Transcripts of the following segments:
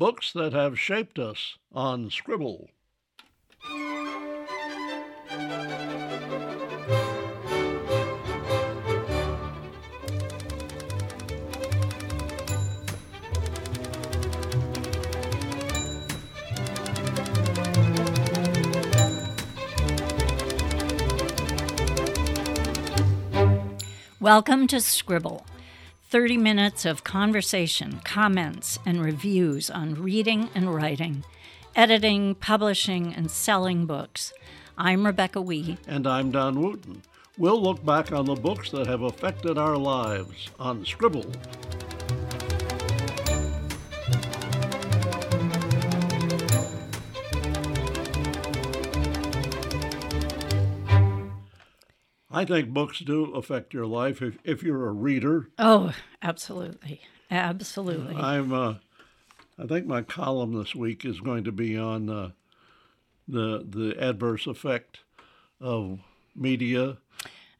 Books That Have Shaped Us on Scribble. Welcome to Scribble 30 minutes of conversation, comments, and reviews on reading and writing, editing, publishing, and selling books. I'm Rebecca Wee. And I'm Don Wooten. We'll look back on the books that have affected our lives on Scribble. I think books do affect your life if, if you're a reader. Oh, absolutely. Absolutely. I'm uh, I think my column this week is going to be on uh, the the adverse effect of media. Uh,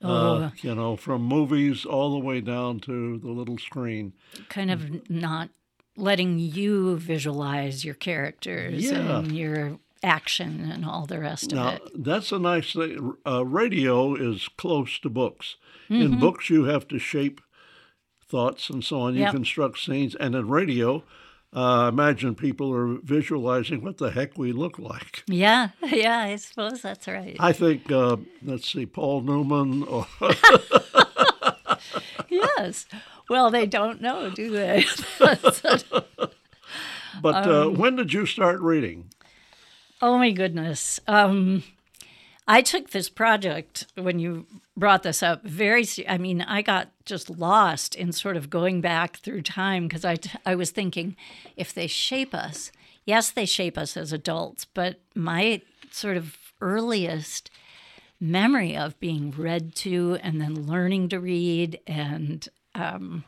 Oh. Uh, you know, from movies all the way down to the little screen. kind of not letting you visualize your characters Yeah. and your action and all the rest Now, of it. that's a nice thing. Uh, radio is close to books. Mm-hmm. In books, you have to shape thoughts and so on. You Yep. construct scenes. And in radio, uh, imagine people are visualizing what the heck we look like. Yeah, yeah, I suppose that's right. I think, uh, let's see, Paul Newman or yes. Well, they don't know, do they? But uh, when did you start reading? Oh my goodness. Um, I took this project when you brought this up very. I mean, I got just lost in sort of going back through time because I, I was thinking, if they shape us, yes, they shape us as adults, but my sort of earliest memory of being read to and then learning to read and um,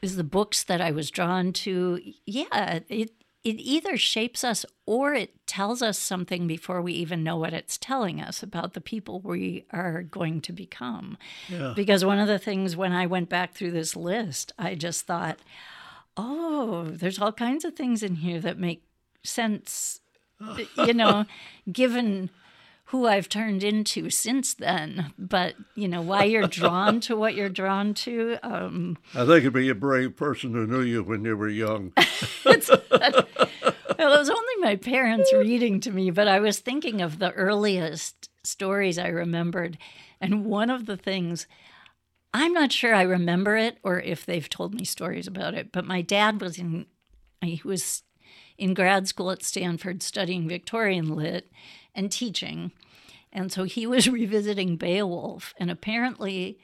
is the books that I was drawn to. Yeah, it it either shapes us or it tells us something before we even know what it's telling us about the people we are going to become. Yeah. Because one of the things when I went back through this list, I just thought, oh, there's all kinds of things in here that make sense, you know, given who I've turned into since then. But, you know, why you're drawn to what you're drawn to. Um, I think it'd be a brave person who knew you when you were young. well, it was only my parents reading to me, but I was thinking of the earliest stories I remembered. And one of the things, I'm not sure I remember it or if they've told me stories about it, but my dad was in, he was in grad school at Stanford studying Victorian lit and teaching. And so he was revisiting Beowulf. And apparently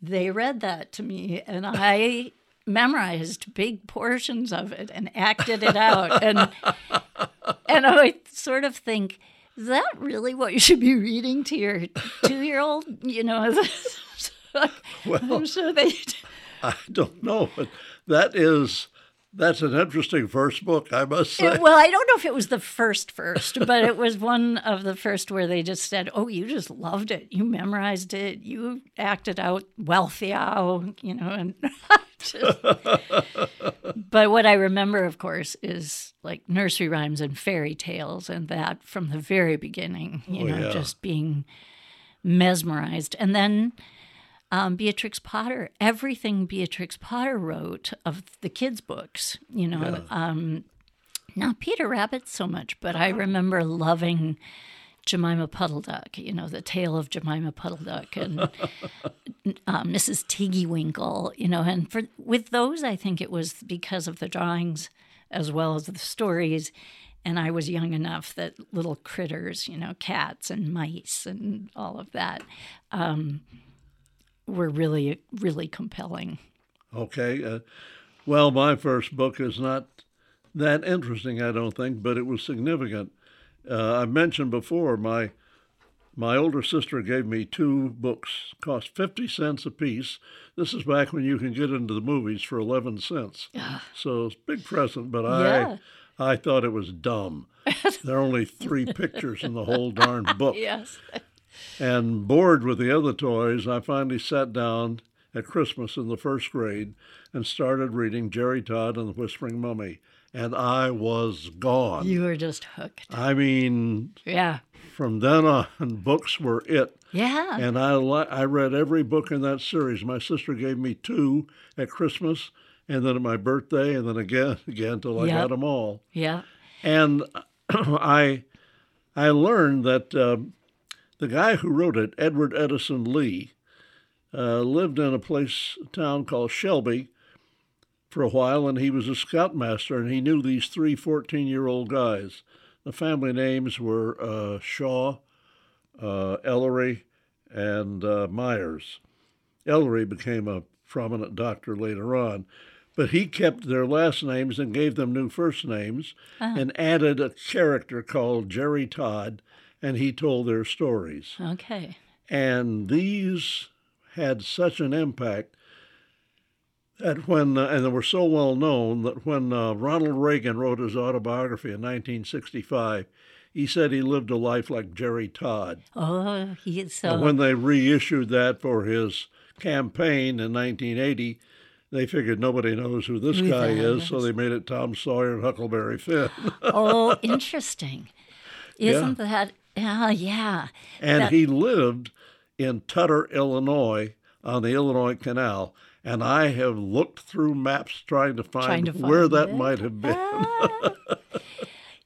they read that to me and I memorized big portions of it and acted it out. And and I sort of think, is that really what you should be reading to your two year old? You know, well, I'm sure they I don't know, but that is that's an interesting first book, I must uh, say. It- well, I don't know if it was the first first, but it was one of the first where they just said, "Oh, you just loved it. You memorized it. You acted out Wealhtheow, you know." And just, but what I remember, of course, is like nursery rhymes and fairy tales, and that from the very beginning, oh, you Oh, know, yeah. just being mesmerized, and then. Um, Beatrix Potter, everything Beatrix Potter wrote of the kids' books, you know, um, not Peter Rabbit so much, but I remember loving Jemima Puddle Duck, you know, the tale of Jemima Puddle Duck and um, Mrs. Tiggy Winkle, you know, and for with those, I think it was because of the drawings as well as the stories. And I was young enough that little critters, you know, cats and mice and all of that, um, were really, really compelling. Okay. Uh, well, my first book is not that interesting, I don't think, but it was significant. Uh, I mentioned before my my older sister gave me two books, cost fifty cents apiece. This is back when you can get into the movies for eleven cents. So it's a big present, but Yeah. I I thought it was dumb. there are only three pictures in the whole darn book. Yes. And bored with the other toys, I finally sat down at Christmas in the first grade and started reading Jerry Todd and the Whispering Mummy. And I was gone. You were just hooked. I mean, Yeah. from then on, books were it. Yeah. And I, li- I read every book in that series. My sister gave me two at Christmas, and then at my birthday, and then again, again, till I Yep. got them all. yeah. And I, I learned that um, the guy who wrote it, Edward Edson Lee, uh, lived in a place, a town called Shelby, for a while, and he was a scoutmaster, and he knew these three 14-year-old guys. The family names were uh, Shaw, uh, Ellery, and uh, Myers. Ellery became a prominent doctor later on, but he kept their last names and gave them new first names and added a character called Jerry Todd, and he told their stories. Okay. And these had such an impact that when, uh, and they were so well known that when uh, Ronald Reagan wrote his autobiography in 1965, he said he lived a life like Jerry Todd. Oh, he so. And when they reissued that for his campaign in 1980, they figured nobody knows who this guy is, so they made it Tom Sawyer and Huckleberry Finn. oh, interesting. Isn't that? Yeah, yeah. and That- he lived in Tutter, Illinois, on the Illinois Canal. And I have looked through maps trying to find, Trying to where find that might have been. Ah.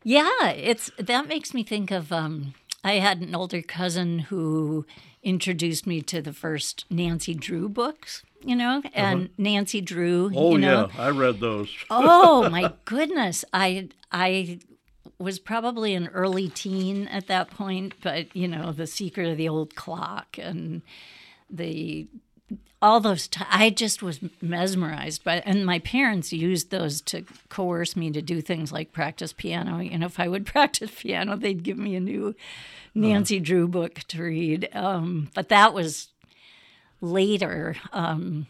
yeah, it's that makes me think of. Um, I had an older cousin who introduced me to the first Nancy Drew books. You know, and Nancy Drew. Uh-huh. oh, you know, yeah, I read those. oh my goodness i i was probably an early teen at that point but you know the secret of the old clock and the all those t- i just was mesmerized by and my parents used those to coerce me to do things like practice piano. You know if i would practice piano they'd give me a new nancy drew book to read. Um, but that was later um,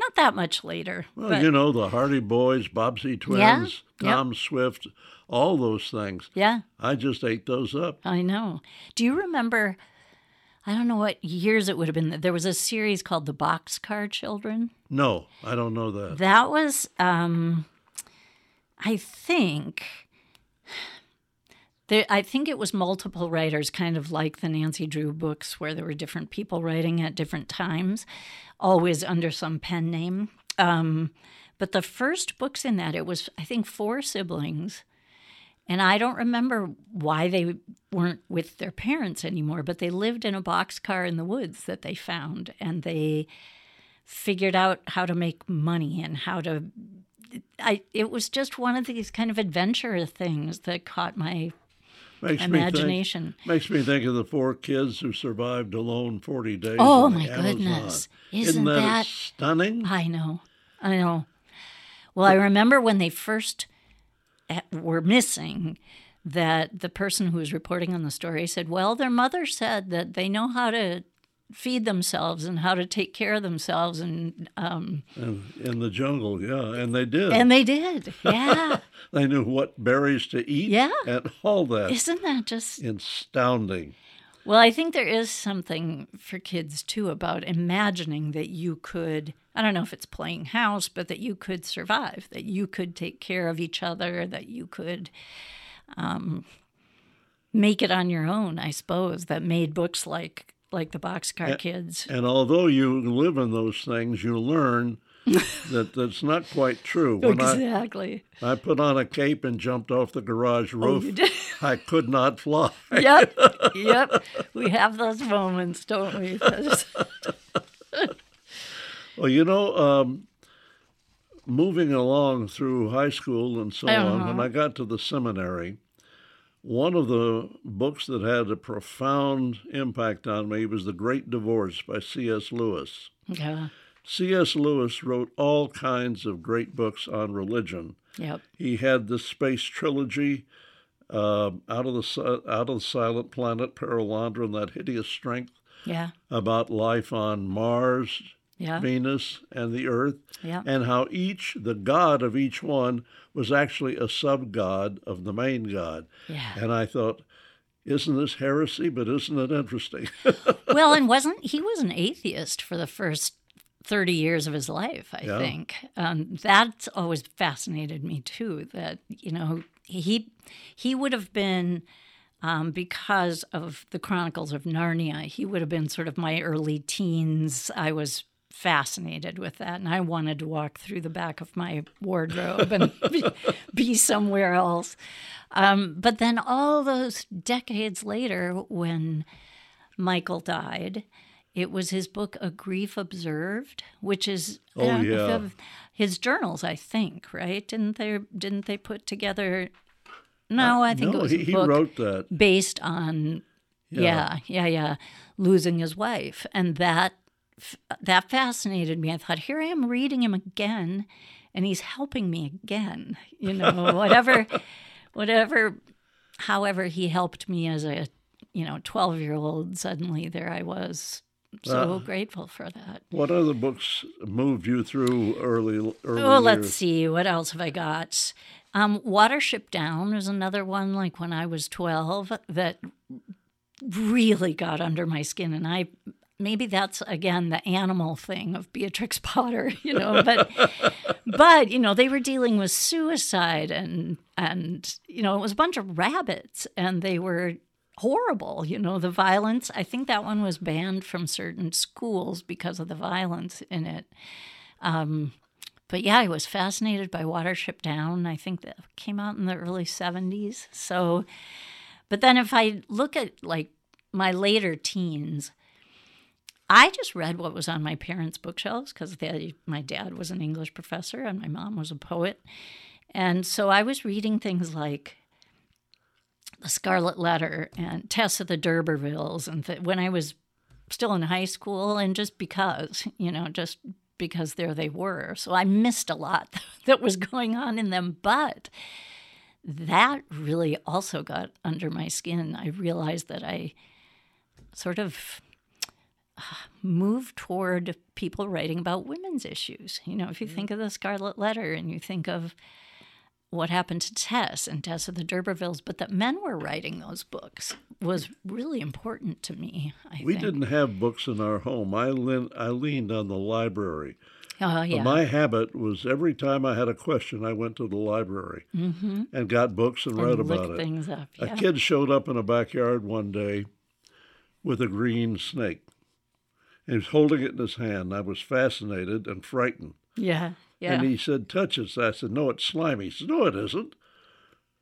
not that much later Well, but you know, the Hardy Boys, Bobsey Twins, Yeah, yep. Tom Swift, all those things. yeah I just ate those up. I know. Do you remember? I don't know what years it would have been. There was a series called The Boxcar Children. No, I don't know that. That was, um, I think, there, I think it was multiple writers, kind of like the Nancy Drew books, where there were different people writing at different times, always under some pen name. Um, but the first books in that, it was, I think, four siblings. And I don't remember why they weren't with their parents anymore, but they lived in a boxcar in the woods that they found. And they figured out how to make money and how to. I, it was just one of these kind of adventure things that caught my Makes imagination. Me think, makes me think of the four kids who survived alone 40 days. Oh, my Amazon. goodness. Isn't, Isn't that, that- stunning? I know. I know. Well, I remember when they first eh, were missing that the person who was reporting on the story said, Well, their mother said that they know how to feed themselves and how to take care of themselves. And, um, in, in the jungle, yeah, and they did. and they did. Yeah. they knew what berries to eat Yeah. and all that. Isn't that just Astounding. Well, I think there is something for kids too about imagining that you could, I don't know if it's playing house, but that you could survive, that you could take care of each other, that you could um, make it on your own, I suppose, that made books like like the Boxcar Kids. And although you live in those things, you learn that that's not quite true. When exactly. I, I put on a cape and jumped off the garage roof, Oh, you did. I could not fly. yep. Yep. We have those moments, don't we? Well, you know, um, moving along through high school and so on, when Uh-huh. I got to the seminary, one of the books that had a profound impact on me was The Great Divorce by C.S. Lewis. yeah. C.S. Lewis wrote all kinds of great books on religion. Yep. He had the space trilogy, uh, out of the out of the silent planet, Perelandra, and that hideous strength Yeah. about life on Mars, Yeah. Venus, and the Earth, Yeah. and how each the god of each one was actually a sub god of the main god. Yeah. And I thought, isn't this heresy? But isn't it interesting? well, and wasn't he was an atheist for the first 30 years of his life, I Yeah. think. Um, that's always fascinated me too. That you know he he would have been um, because of the Chronicles of Narnia. He would have been sort of my early teens. I was fascinated with that, and I wanted to walk through the back of my wardrobe and be, be somewhere else. Um, but then all those decades later, when Michael died. It was his book, A Grief Observed, which is Oh, don't know if you yeah. his journals, I think, right? Didn't they? Didn't they put together? No, I think Uh, no, it was he, he wrote that. based on yeah. yeah, yeah, losing his wife, and that that fascinated me. I thought, here I am reading him again, and he's helping me again. You know, whatever, whatever, however he helped me as a you know twelve year old. Suddenly, there I was, so Uh, grateful for that. What other books moved you through early early Oh, let's years? see. What else have I got? Um, Watership Down was another one, like when I was 12, that really got under my skin. And I, maybe that's again the animal thing of Beatrix Potter, you know, but, but, you know, they were dealing with suicide and, and, you know, it was a bunch of rabbits and they were horrible, you know, the violence. I think that one was banned from certain schools because of the violence in it um, but yeah, I was fascinated by Watership Down. I think that came out in the early 70s. So, but then if I look at like my later teens, I just read what was on my parents' bookshelves because my dad was an English professor and my mom was a poet. And so I was reading things like The Scarlet Letter and Tess of the D'Urbervilles. And th- when I was still in high school, and just because, you know, just because there they were. So I missed a lot that was going on in them. But that really also got under my skin. I realized that I sort of moved toward people writing about women's issues. You know, if you think of the Scarlet Letter and you think of what happened to Tess and Tess of the D'Urbervilles, but that men were writing those books was really important to me. I We think. didn't have books in our home. I, lean, I leaned on the library. Oh yeah. My habit was every time I had a question, I went to the library and got books and, read Mm-hmm. about it. things up. A kid showed up in a backyard one day with a green snake. He was holding it in his hand. I was fascinated and frightened. Yeah. Yeah. And he said, Touch it. I said, No, it's slimy. He said, No, it isn't.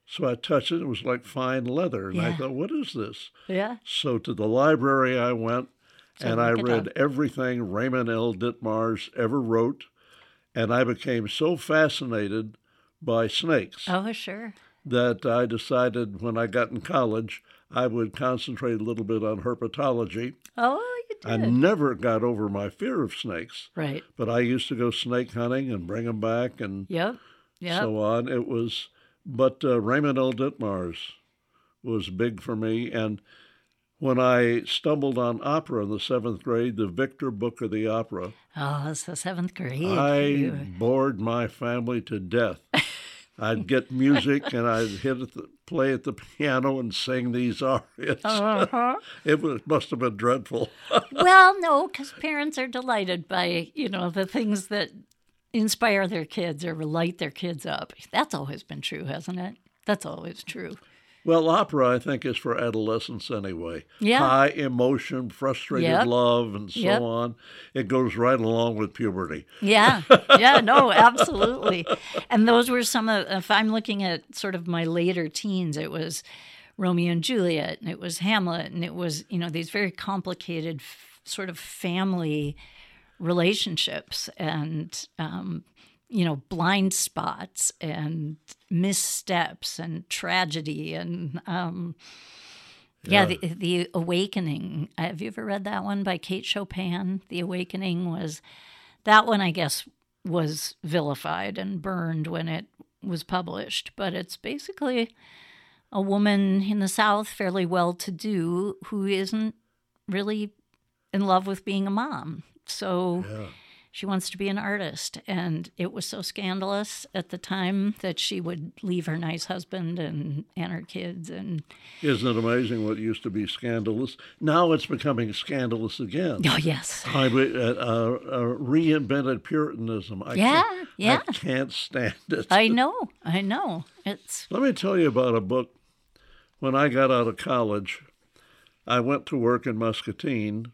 So I touched it. It was like fine leather. And I thought, What is this? yeah. So to the library I went So and I read everything Raymond L. Ditmars ever wrote. And I became so fascinated by snakes Oh, sure. that I decided when I got in college I would concentrate a little bit on herpetology. Oh. I never got over my fear of snakes, right. but I used to go snake hunting and bring them back and Yep. Yep. so on. It was, but uh, Raymond L. Ditmars was big for me. And when I stumbled on opera in the seventh grade, the Victor Book of the Opera, oh, it's the seventh grade. I bored my family to death. I'd get music and I'd hit at the, play at the piano and sing these arias. Uh-huh. It was, must have been dreadful. well, no, because parents are delighted by you know the things that inspire their kids or light their kids up. That's always been true, hasn't it? That's always true. Well, opera, I think, is for adolescence anyway. Yeah. High emotion, frustrated Yep. love, and so Yep. on. It goes right along with puberty. Yeah, yeah, no, absolutely. And those were some of, if I'm looking at sort of my later teens, it was Romeo and Juliet, and it was Hamlet, and it was, you know, these very complicated f- sort of family relationships and, um, you know, blind spots and missteps and tragedy and, um, yeah, the, the Awakening. Have you ever read that one by Kate Chopin? The Awakening was that one, I guess, was vilified and burned when it was published, but it's basically a woman in the South, fairly well to do, who isn't really in love with being a mom. So Yeah. She wants to be an artist. And it was so scandalous at the time that she would leave her nice husband and, and her kids. And Isn't it amazing what used to be scandalous? Now it's becoming scandalous again. oh, yes. I, uh, uh, uh, reinvented Puritanism. I Yeah, can't, yeah. I can't stand it. I know. I know. It's, Let me tell you about a book. When I got out of college, I went to work in Muscatine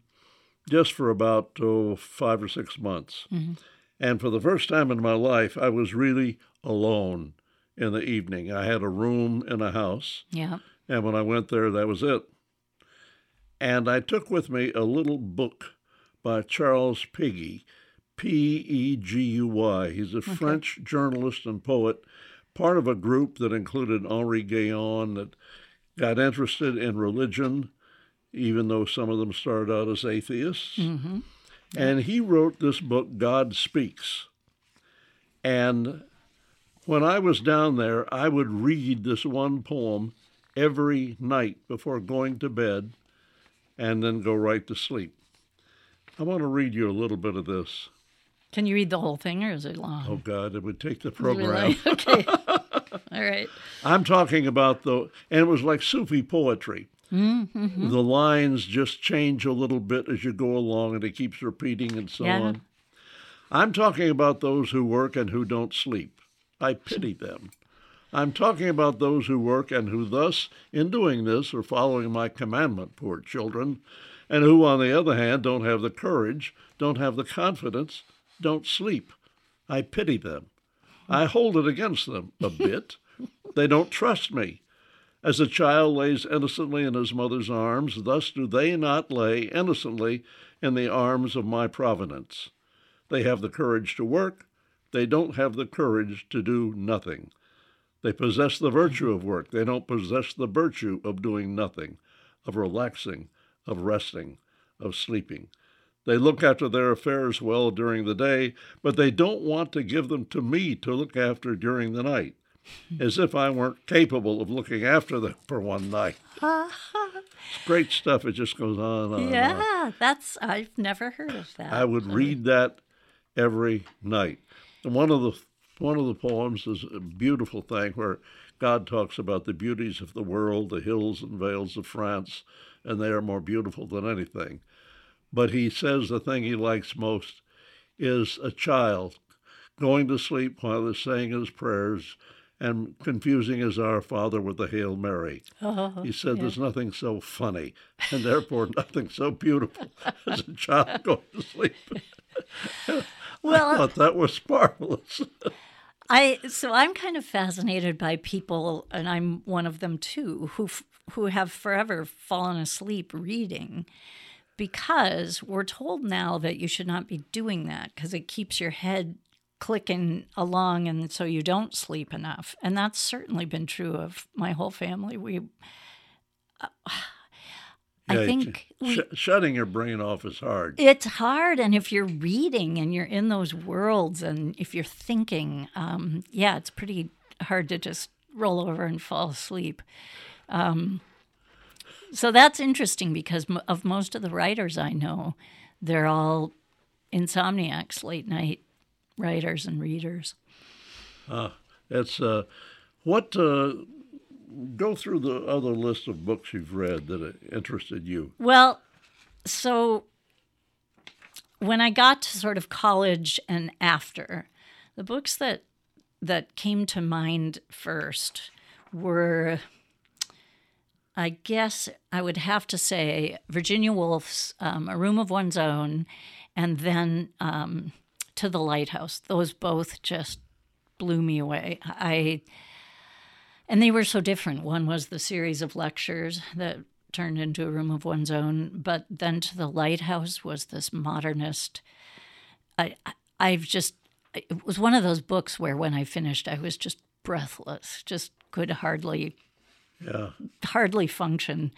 just for about oh, five or six months. Mm-hmm. And for the first time in my life, I was really alone in the evening. I had a room in a house, yeah. and when I went there, that was it. And I took with me a little book by Charles Péguy, P E G U Y. He's a French journalist and poet, part of a group that included Henri Ghéon that got interested in religion, even though some of them started out as atheists. Mm-hmm. And he wrote this book, God Speaks. And when I was down there, I would read this one poem every night before going to bed and then go right to sleep. I want to read you a little bit of this. Can you read the whole thing or is it long? Oh, God, it would take the program. really? okay. All right. I'm talking about the, and it was like Sufi poetry. Mm-hmm. The lines just change a little bit as you go along, and it keeps repeating and so Yeah. on. I'm talking about those who work and who don't sleep. I pity them. I'm talking about those who work and who, thus, in doing this, are following my commandment, poor children, and who, on the other hand, don't have the courage, don't have the confidence, don't sleep. I pity them. I hold it against them a bit. they don't trust me. As a child lays innocently in his mother's arms, thus do they not lay innocently in the arms of my providence. They have the courage to work, they don't have the courage to do nothing. They possess the virtue of work, they don't possess the virtue of doing nothing, of relaxing, of resting, of sleeping. They look after their affairs well during the day, but they don't want to give them to me to look after during the night, as if I weren't capable of looking after them for one night. It's great stuff. It just goes on and on. and on. Yeah, that's, I've never heard of that. I would read that every night. And one of the one of the poems is a beautiful thing where God talks about the beauties of the world, the hills and vales of France, and they are more beautiful than anything. But he says the thing he likes most is a child going to sleep while they're saying his prayers and confusing his Our Father with the Hail Mary. Oh, He said there's nothing so funny and therefore nothing so beautiful as a child going to sleep. well, I well, uh, thought that was marvelous. I so I'm kind of fascinated by people, and I'm one of them too, who who have forever fallen asleep reading, because we're told now that you should not be doing that because it keeps your head clicking along, and so you don't sleep enough. And that's certainly been true of my whole family. We, uh, I Yeah, think we, shutting your brain off is hard. it's hard and if you're reading and you're in those worlds and if you're thinking um, yeah it's pretty hard to just roll over and fall asleep um, so that's interesting because of most of the writers i know they're all insomniacs late night writers and readers Ah, It's uh, what. Uh, go through the other list of books you've read that uh, interested you. Well, so when I got to sort of college and after, the books that that came to mind first were I guess I would have to say Virginia Woolf's um, A Room of One's Own and then um, To the Lighthouse. Those both just blew me away. I and they were so different. One was the series of lectures that turned into a room of one's own, but then to the lighthouse was this modernist. I, I've just it was one of those books where when I finished, I was just breathless, just could hardly Yeah, hardly function.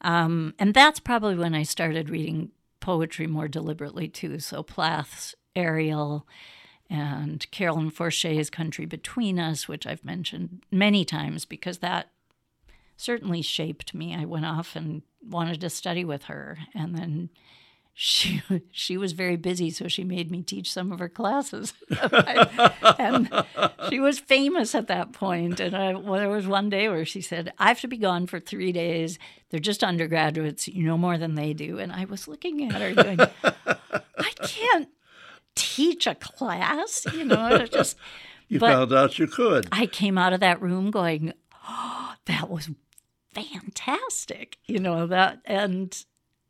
Um, and that's probably when I started reading poetry more deliberately too. So Plath's Ariel and Carolyn Forche's Country Between Us, which I've mentioned many times because that certainly shaped me. I went off and wanted to study with her and then she she was very busy, so she made me teach some of her classes. and she was famous at that point. And I, well, there was one day where she said, "I have to be gone for three days. They're just undergraduates. You know more than they do." And I was looking at her going, "I can't teach a class, you know." just you found out you could. I came out of that room going, "Oh, that was." fantastic you know that and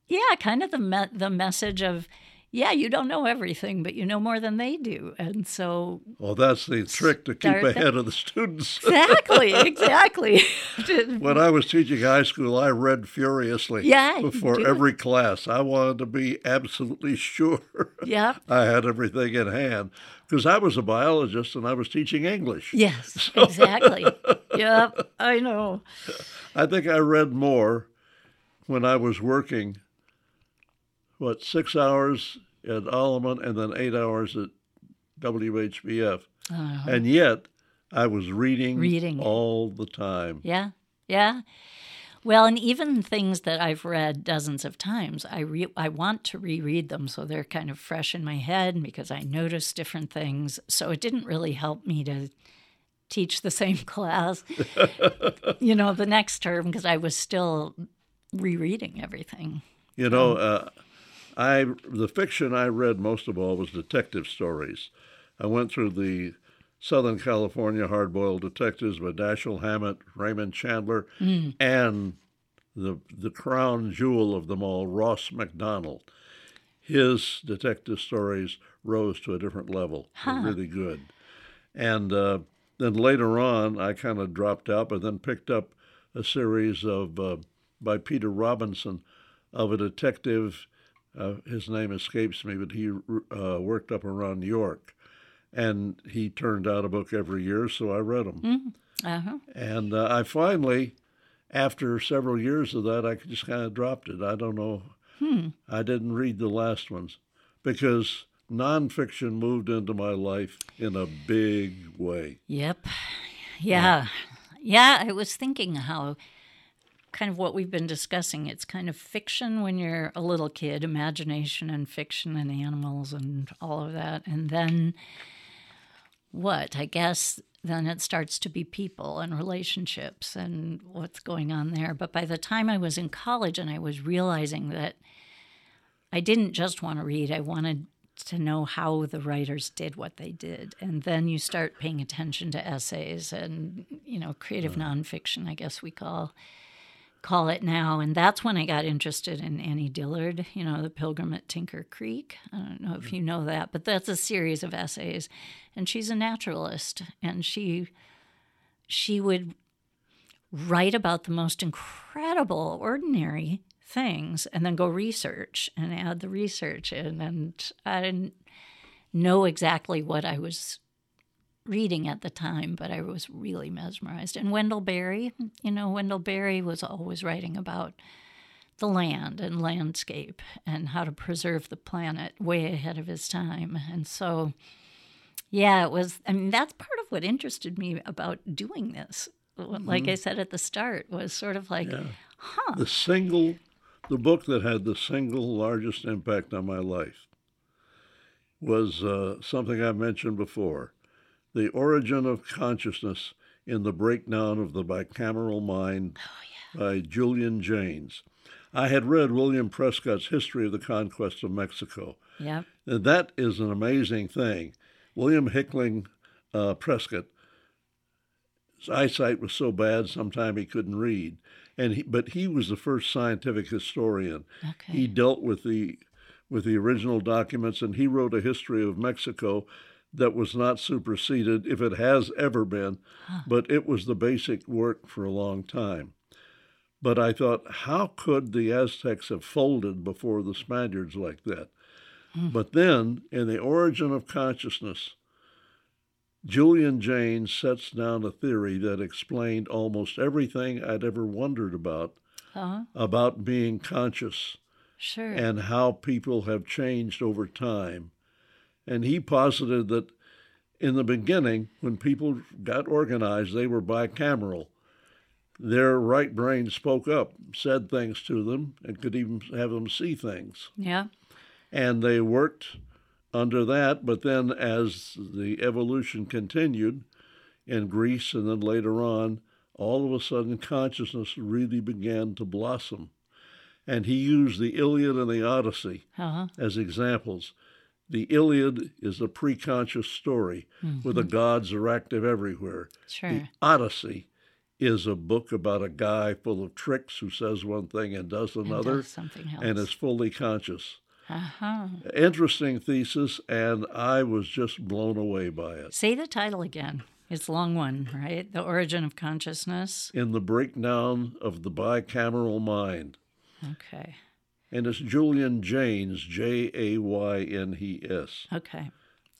yeah, kind of the me- the message of yeah, you don't know everything, but you know more than they do. And so Well, that's the trick to keep ahead of the students. exactly, exactly. when I was teaching high school, I read furiously yeah, before every class. I wanted to be absolutely sure yeah. I had everything in hand because I was a biologist and I was teaching English. Yes, so. exactly. yep, I know. I think I read more when I was working what six hours at Alleman and then eight hours at WHBF, uh-huh. and yet I was reading, reading all the time. Yeah, yeah. Well, and even things that I've read dozens of times, I re- I want to reread them so they're kind of fresh in my head because I notice different things. So it didn't really help me to teach the same class, you know, the next term because I was still rereading everything. You know, um, uh, I the fiction I read most of all was detective stories. I went through the Southern California hard-boiled detectives by Dashiell Hammett, Raymond Chandler, mm. and the the crown jewel of them all, Ross Macdonald. His detective stories rose to a different level. Huh. really good. And uh, then later on, I kind of dropped out, but then picked up a series of uh, by Peter Robinson of a detective uh, his name escapes me, but he uh, worked up around New York, and he turned out a book every year, so I read them. Mm-hmm. Uh-huh. And uh, I finally, after several years of that, I just kind of dropped it. I don't know. Hmm. I didn't read the last ones because nonfiction moved into my life in a big way. Yep. Yeah. Yeah, I was thinking how kind of what we've been discussing. It's kind of fiction when you're a little kid, imagination and fiction and animals and all of that. And then what? I guess then it starts to be people and relationships and what's going on there. But by the time I was in college and I was realizing that I didn't just want to read, I wanted to know how the writers did what they did. And then you start paying attention to essays and, you know, creative nonfiction, I guess we call call it now. And that's when I got interested in Annie Dillard, you know, The Pilgrim at Tinker Creek. I don't know if mm. you know that, but that's a series of essays. And she's a naturalist and she she would write about the most incredible, ordinary things and then go research and add the research in. And I didn't know exactly what I was reading at the time, but I was really mesmerized. And Wendell Berry, you know, Wendell Berry was always writing about the land and landscape and how to preserve the planet way ahead of his time. And so, yeah, it was, I mean, that's part of what interested me about doing this. Mm-hmm. Like I said at the start, was sort of like, yeah. huh. The single, the book that had the single largest impact on my life was uh, something I mentioned before the Origin of Consciousness in the Breakdown of the Bicameral Mind oh, yeah. by Julian Jaynes. I had read William Prescott's History of the Conquest of Mexico. Yeah. And that is an amazing thing. William Hickling uh, Prescott, his eyesight was so bad sometime he couldn't read. And he, but he was the first scientific historian. Okay. He dealt with the with the original documents and he wrote a history of Mexico that was not superseded, if it has ever been, huh. but it was the basic work for a long time. But I thought, how could the Aztecs have folded before the Spaniards like that? Hmm. But then, in The Origin of Consciousness, Julian Jaynes sets down a theory that explained almost everything I'd ever wondered about uh-huh. about being conscious sure. and how people have changed over time and he posited that in the beginning, when people got organized, they were bicameral. Their right brain spoke up, said things to them, and could even have them see things. Yeah. And they worked under that, but then as the evolution continued in Greece and then later on, all of a sudden consciousness really began to blossom. And he used the Iliad and the Odyssey Uh-huh. as examples. The Iliad is a preconscious story where the gods are active everywhere. Sure. The Odyssey is a book about a guy full of tricks who says one thing and does And another does something else. and is fully conscious. uh-huh. Interesting thesis, and I was just blown away by it. Say the title again. It's a long one, right? The origin of consciousness. In the breakdown of the bicameral mind. Okay. And it's Julian Jaynes, J A Y N E S. Okay.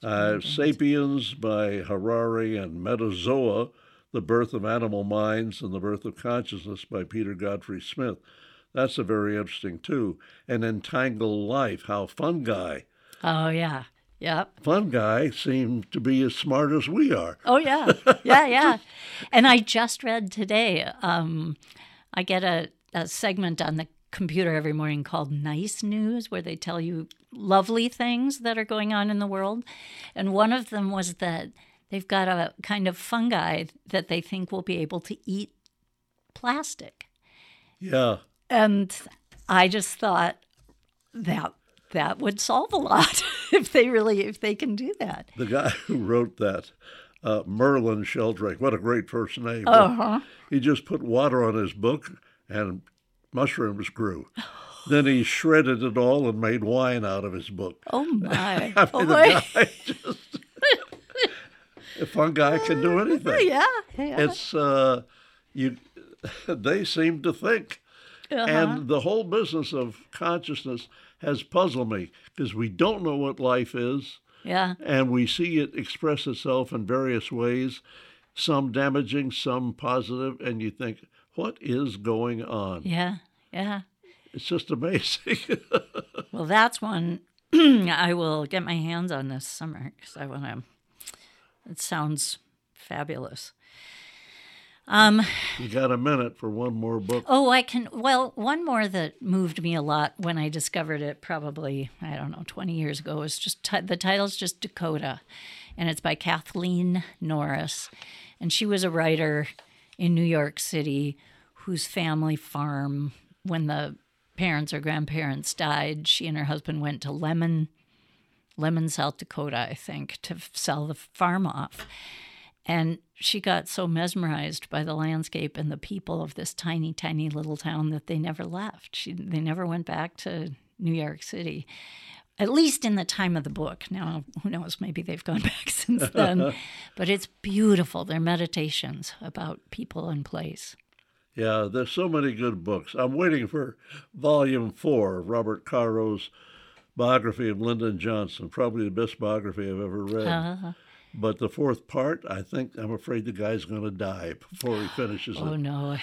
Uh, Sapiens by Harari and Metazoa, The Birth of Animal Minds and the Birth of Consciousness by Peter Godfrey Smith. That's a very interesting too. And Entangled Life, how fungi, Oh yeah. Yep. fungi seem to be as smart as we are. Oh yeah. Yeah, yeah. And I just read today. Um, I get a, a segment on the computer every morning called Nice News, where they tell you lovely things that are going on in the world. And one of them was that they've got a kind of fungi that they think will be able to eat plastic. Yeah. And I just thought that that would solve a lot if they really if they can do that. The guy who wrote that, uh, Merlin Sheldrake, what a great first name. Uh-huh. He just put water on his book and mushrooms grew. then he shredded it all and made wine out of his book. Oh my. I oh mean, my. the guy just. a fungi can do anything. yeah. yeah. It's, uh, you, they seem to think. Uh-huh. And the whole business of consciousness has puzzled me because we don't know what life is yeah. and we see it express itself in various ways, some damaging, some positive, and you think, what is going on? Yeah. Yeah. It's just amazing. Well, that's one I will get my hands on this summer because I want to. It sounds fabulous. Um, you got a minute for one more book. oh, I can. Well, one more that moved me a lot when I discovered it, probably I don't know, twenty years ago, is just ti the title's just Dakota, and it's by Kathleen Norris, and she was a writer in New York City whose family farm, when the parents or grandparents died, she and her husband went to Lemmon, Lemmon, South Dakota, I think, to sell the farm off. And she got so mesmerized by the landscape and the people of this tiny, tiny little town that they never left. She, they never went back to New York City, at least in the time of the book. Now, who knows? Maybe they've gone back since then. but it's beautiful. They're meditations about people and place. Yeah, there's so many good books. I'm waiting for volume four of Robert Caro's biography of Lyndon Johnson, probably the best biography I've ever read. Uh, But the fourth part, I think, I'm afraid the guy's going to die before he finishes oh, it. Oh, no.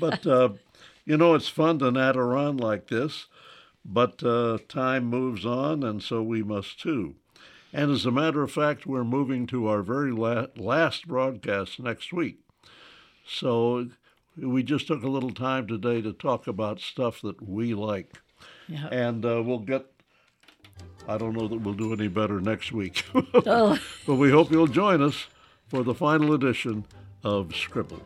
But, uh, you know, it's fun to natter on like this, but uh, time moves on, and so we must too. And as a matter of fact, we're moving to our very la- last broadcast next week. So we just took a little time today to talk about stuff that we like. Yeah. And uh, we'll get, I don't know that we'll do any better next week, Oh. but we hope you'll join us for the final edition of Scribbled.